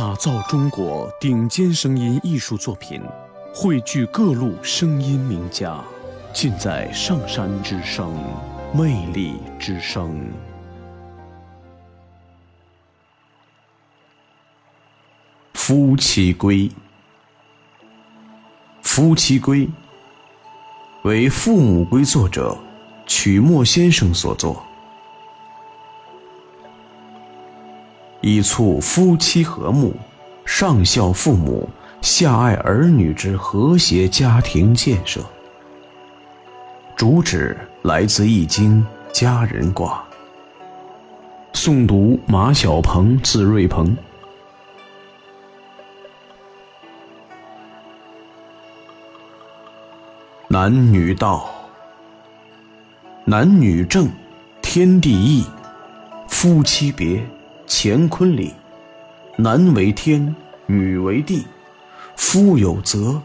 打造中国顶尖声音艺术作品，汇聚各路声音名家，尽在上山之声，魅力之声。夫妻归，夫妻归，为父母归作者曲墨先生所作。以促夫妻和睦、上孝父母、下爱儿女之和谐家庭建设。主旨来自《易经》家人卦。诵读马小鹏，字瑞鹏。男女道，男女正，天地义，夫妻别。乾坤里，男为天，女为地，夫有责，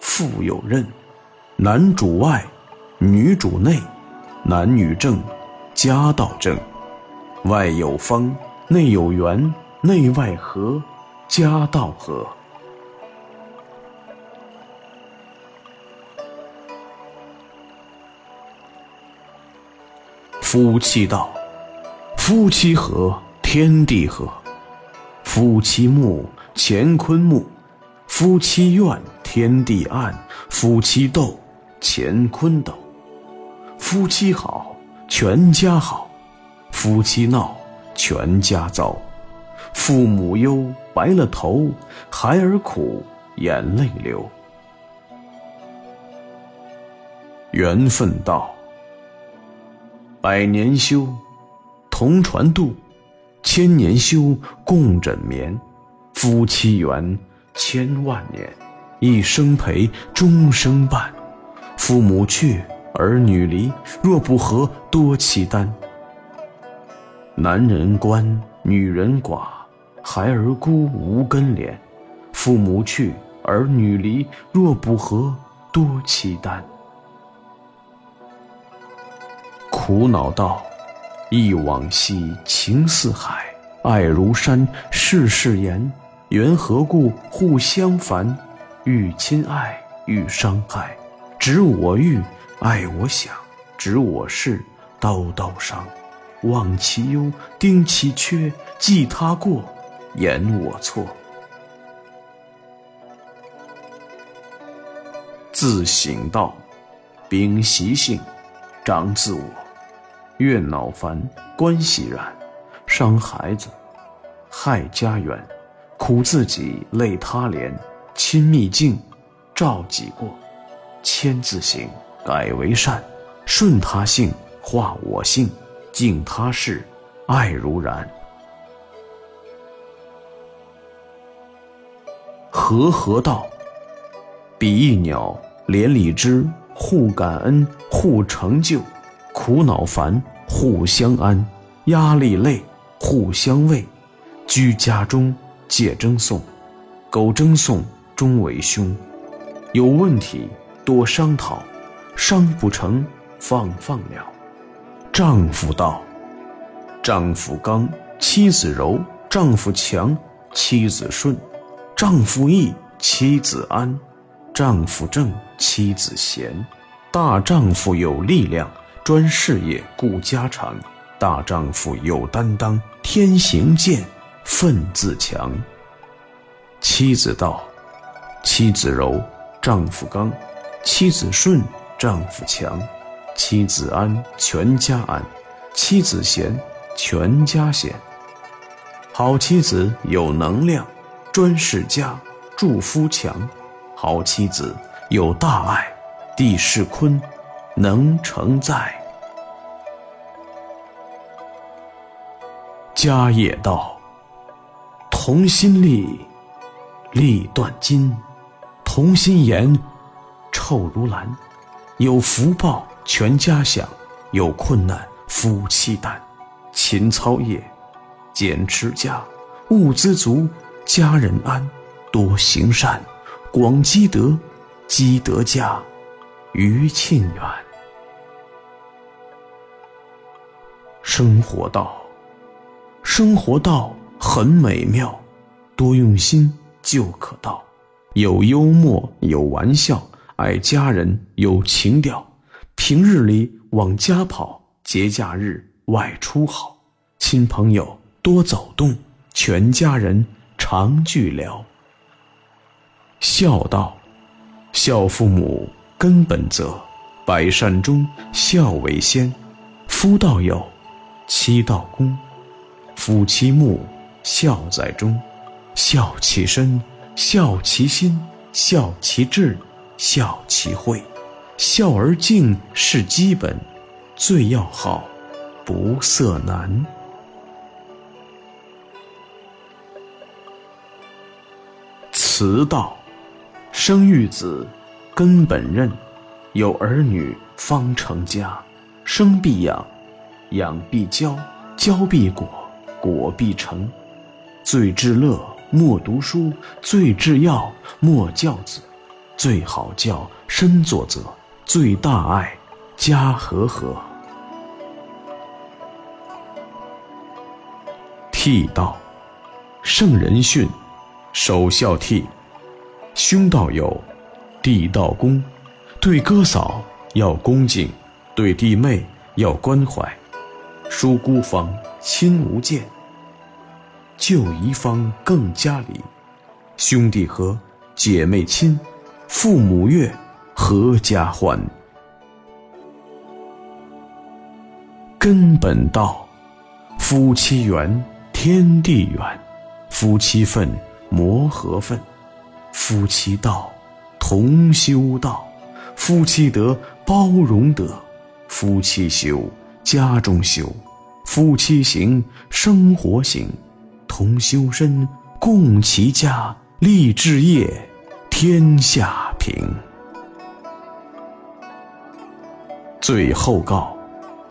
妇有任，男主外，女主内，男女正，家道正，外有方，内有圆，内外和，家道和。夫妻道，夫妻和。天地和，夫妻睦，乾坤睦；夫妻怨，天地暗；夫妻斗，乾坤斗；夫妻好，全家好；夫妻闹，全家糟；父母忧，白了头；孩儿苦，眼泪流。缘分到，百年修，同船渡。千年修，共枕眠；夫妻缘，千万年；一生陪，终生伴。父母去，儿女离，若不和，多凄单。男人官，女人寡，孩儿孤，无根连。父母去，儿女离，若不和，多凄单。苦恼道。忆往昔，情似海，爱如山，世事言，缘何故？互相烦，愈亲爱愈伤害。执我欲，爱我想，执我事，刀刀伤。忘其忧，丁其缺，记他过，言我错。自省道，秉习性，长自我。怨恼烦，关系染，伤孩子，害家园，苦自己，累他怜。亲密境，照己过，千字行，改为善，顺他性，化我性，敬他事，爱如然。和合道，比翼鸟，连理枝，互感恩，互成就。苦恼烦，互相安；压力累，互相慰。居家中，戒争讼，苟争讼，终为凶。有问题，多商讨，商不成，放放了。丈夫道：丈夫刚，妻子柔；丈夫强，妻子顺；丈夫义，妻子安；丈夫正，妻子贤。大丈夫有力量。专事业顾家常，大丈夫有担当，天行健，奋自强。妻子道：妻子柔，丈夫刚；妻子顺，丈夫强；妻子安，全家安；妻子贤，全家贤。好妻子有能量，专事家，助夫强；好妻子有大爱，地势坤。能承载。家业道，同心力，力断金；同心言，臭如兰。有福报，全家享；有困难，夫妻担。勤操业，俭持家，物资足，家人安。多行善，广积德，积德家，余庆远。生活道，生活道很美妙，多用心就可到。有幽默，有玩笑，爱家人，有情调。平日里往家跑，节假日外出好。亲朋友多走动，全家人常聚聊。孝道，孝父母根本则，百善中孝为先。夫道有，妻道恭。夫妻睦，孝在中。孝其身，孝其心，孝其志，孝其慧。孝而敬是基本，最要好，不色难。慈道，生育子，根本任；有儿女方成家。生必养，养必教，教必果，果必成。最至乐莫读书，最至要莫教子。最好教身作则，最大爱家和和。悌道，圣人训，首孝悌。兄道友，弟道恭。对哥嫂要恭敬。对弟妹要关怀，疏孤芳亲无间，旧遗方更加礼。兄弟和，姐妹亲，父母悦，阖家欢。根本道，夫妻缘，天地缘；夫妻分，磨合分；夫妻道，同修道；夫妻德，包容德。夫妻修，家中修；夫妻行，生活行。同修身，共齐家，立志业，天下平。最后告：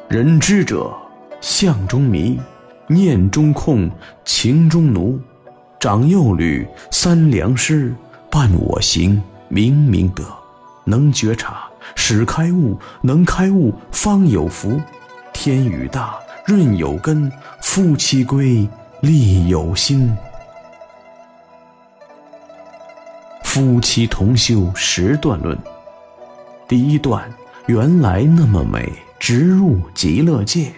人知者，相中迷，念中控，情中奴。长幼履，三良师，伴我行，明明德，能觉察。始开悟，能开悟方有福。天雨大，润有根；夫妻归，利有心。夫妻同修十段论，第一段原来那么美，直入极乐界。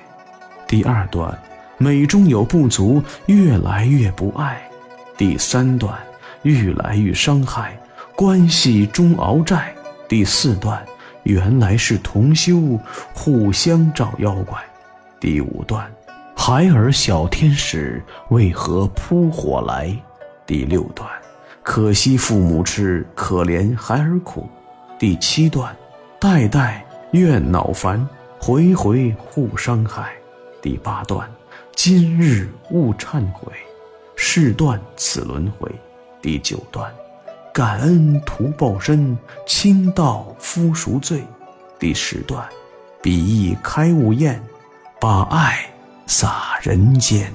第二段美中有不足，越来越不爱。第三段愈来愈伤害，关系中熬债。第四段。原来是同修，互相找妖怪。第五段，孩儿小天使为何扑火来？第六段，可惜父母痴，可怜孩儿苦。第七段，代代怨恼烦，回回互伤害。第八段，今日勿忏悔，事断此轮回。第九段。感恩图报身，清道夫赎罪。第十段，比翼开悟宴，把爱洒人间。